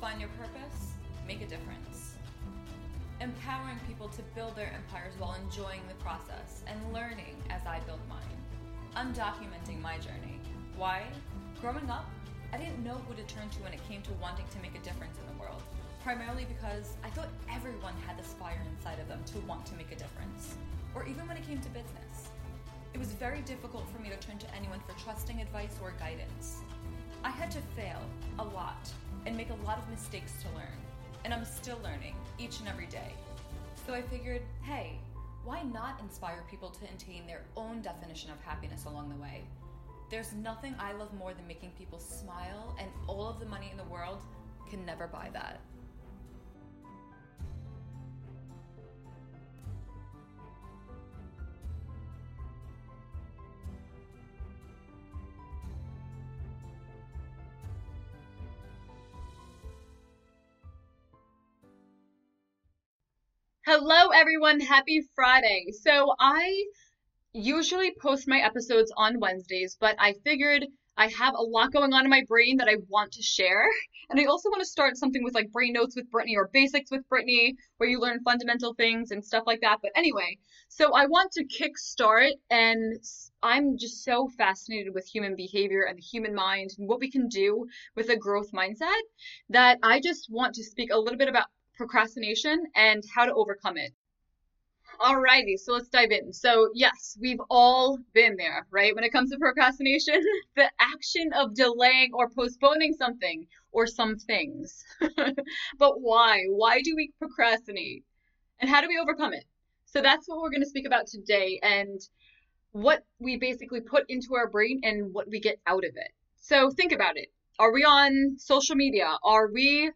Find your purpose, make a difference. Empowering people to build their empires while enjoying the process and learning as I build mine. I'm documenting my journey. Why? Growing up, I didn't know who to turn to when it came to wanting to make a difference in the world. Primarily because I thought everyone had this fire inside of them to want to make a difference. Or even when it came to business. It was very difficult for me to turn to anyone for trusting advice or guidance. I had to fail a lot and make a lot of mistakes to learn, and I'm still learning each and every day. So I figured, hey, why not inspire people to attain their own definition of happiness along the way? There's nothing I love more than making people smile, and all of the money in the world can never buy that. Hello, everyone. Happy Friday. So, I usually post my episodes on Wednesdays, but I figured I have a lot going on in my brain that I want to share. And I also want to start something with like brain notes with Brittany or basics with Brittany, where you learn fundamental things and stuff like that. But anyway, so I want to kickstart, and I'm just so fascinated with human behavior and the human mind and what we can do with a growth mindset that I just want to speak a little bit about procrastination and how to overcome it. Alrighty, so let's dive in. So, yes, we've all been there, right? When it comes to procrastination, the action of delaying or postponing something or some things. but why? Why do we procrastinate? And how do we overcome it? So, that's what we're going to speak about today and what we basically put into our brain and what we get out of it. So, think about it. Are we on social media? Are we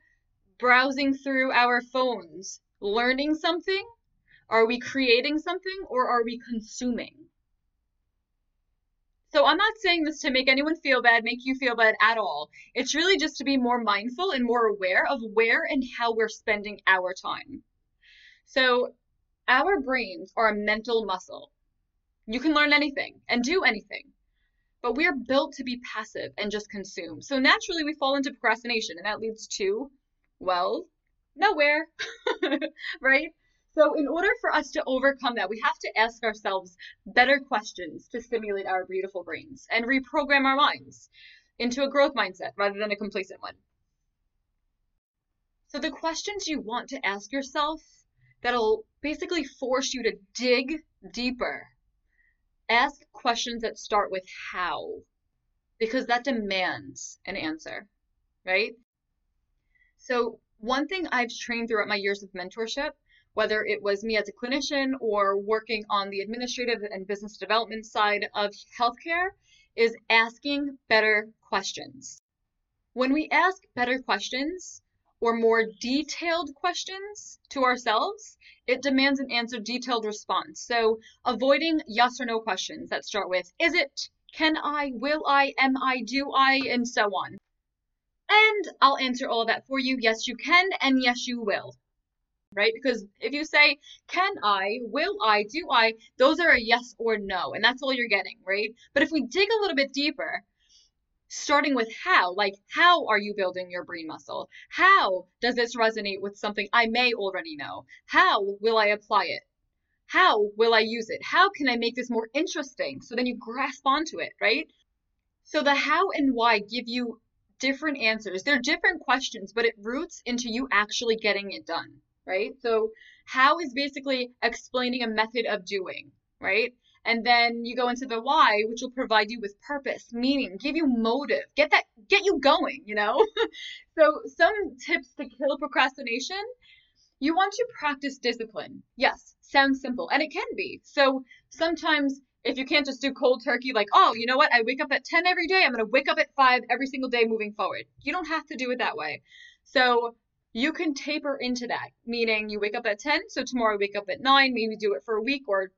browsing through our phones, learning something? Are we creating something or are we consuming? So I'm not saying this to make anyone feel bad, make you feel bad at all. It's really just to be more mindful and more aware of where and how we're spending our time. So our brains are a mental muscle. You can learn anything and do anything. But we are built to be passive and just consume. So naturally we fall into procrastination and that leads to well, nowhere, right? So, in order for us to overcome that, we have to ask ourselves better questions to stimulate our beautiful brains and reprogram our minds into a growth mindset rather than a complacent one. So, the questions you want to ask yourself that'll basically force you to dig deeper. Ask questions that start with how, because that demands an answer, right? So, one thing I've trained throughout my years of mentorship, whether it was me as a clinician or working on the administrative and business development side of healthcare, is asking better questions. When we ask better questions or more detailed questions to ourselves, it demands an answer detailed response. So, avoiding yes or no questions that start with is it, can I, will I, am I, do I, and so on. And I'll answer all of that for you. Yes, you can, and yes, you will. Right? Because if you say, can I, will I, do I, those are a yes or no, and that's all you're getting, right? But if we dig a little bit deeper, starting with how, like, how are you building your brain muscle? How does this resonate with something I may already know? How will I apply it? How will I use it? How can I make this more interesting? So then you grasp onto it, right? So the how and why give you different answers. They're different questions, but it roots into you actually getting it done, right? So, how is basically explaining a method of doing, right? And then you go into the why, which will provide you with purpose, meaning, give you motive, get that, get you going, you know? so, some tips to kill procrastination. You want to practice discipline. Yes, sounds simple, and it can be. So, sometimes if you can't just do cold turkey, like, oh, you know what? I wake up at 10 every day. I'm going to wake up at 5 every single day moving forward. You don't have to do it that way. So you can taper into that, meaning you wake up at 10. So tomorrow wake up at 9, maybe do it for a week or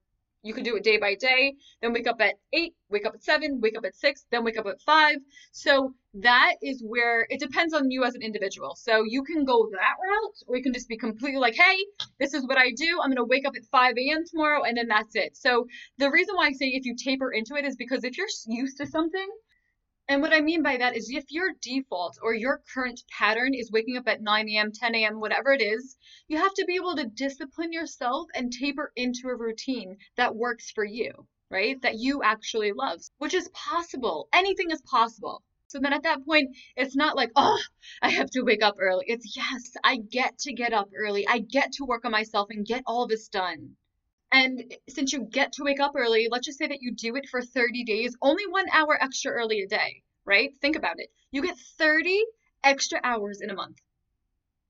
you can do it day by day, then wake up at 8, wake up at 7, wake up at 6, then wake up at 5. So that is where it depends on you as an individual. So you can go that route, or you can just be completely like, hey, this is what I do. I'm going to wake up at 5 a.m. tomorrow, and then that's it. So the reason why I say if you taper into it is because if you're used to something, And what I mean by that is if your default or your current pattern is waking up at 9 a.m., 10 a.m., whatever it is, you have to be able to discipline yourself and taper into a routine that works for you, right? That you actually love, which is possible. Anything is possible. So then at that point, it's not like, oh, I have to wake up early. It's yes, I get to get up early. I get to work on myself and get all this done. And since you get to wake up early, let's just say that you do it for 30 days, only one hour extra early a day, right? Think about it. You get 30 extra hours in a month.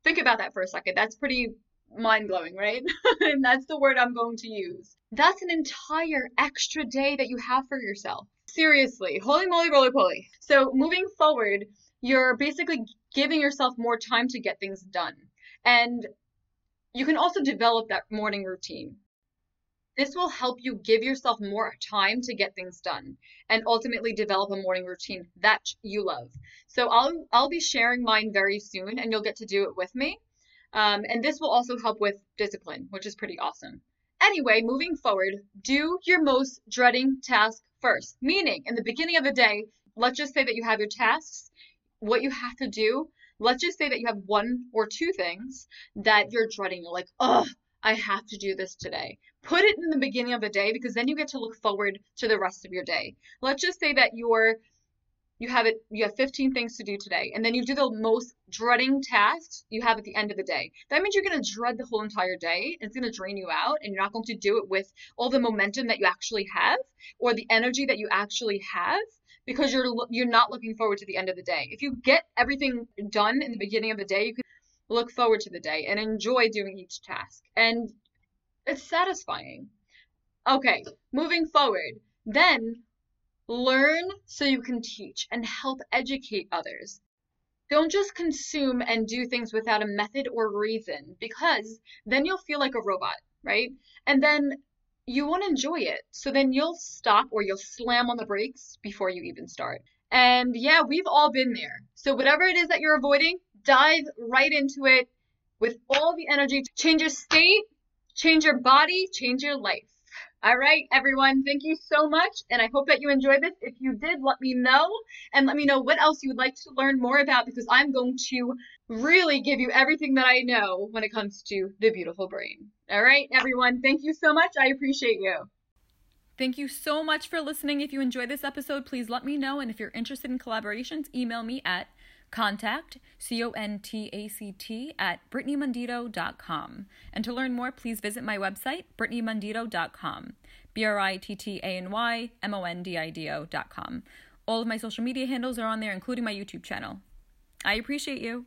Think about that for a second. That's pretty mind blowing, right? and that's the word I'm going to use. That's an entire extra day that you have for yourself. Seriously, holy moly, roly poly. So moving forward, you're basically giving yourself more time to get things done. And you can also develop that morning routine. This will help you give yourself more time to get things done and ultimately develop a morning routine that you love. So I'll I'll be sharing mine very soon and you'll get to do it with me. Um, and this will also help with discipline, which is pretty awesome. Anyway, moving forward, do your most dreading task first. Meaning, in the beginning of the day, let's just say that you have your tasks, what you have to do. Let's just say that you have one or two things that you're dreading. You're like, oh, I have to do this today. Put it in the beginning of the day because then you get to look forward to the rest of your day. Let's just say that you're you have it you have 15 things to do today and then you do the most dreading tasks you have at the end of the day that means you're going to dread the whole entire day it's going to drain you out and you're not going to do it with all the momentum that you actually have or the energy that you actually have because you're you're not looking forward to the end of the day if you get everything done in the beginning of the day you can look forward to the day and enjoy doing each task and it's satisfying okay moving forward then Learn so you can teach and help educate others. Don't just consume and do things without a method or reason because then you'll feel like a robot, right? And then you won't enjoy it. So then you'll stop or you'll slam on the brakes before you even start. And yeah, we've all been there. So whatever it is that you're avoiding, dive right into it with all the energy. To change your state, change your body, change your life. All right, everyone, thank you so much. And I hope that you enjoyed this. If you did, let me know and let me know what else you would like to learn more about because I'm going to really give you everything that I know when it comes to the beautiful brain. All right, everyone, thank you so much. I appreciate you. Thank you so much for listening. If you enjoyed this episode, please let me know. And if you're interested in collaborations, email me at contact, C O N T A C T, at BrittanyMondido.com. And to learn more, please visit my website, BrittanyMondido.com, B R I T T A N Y M O N D I D O.com. All of my social media handles are on there, including my YouTube channel. I appreciate you.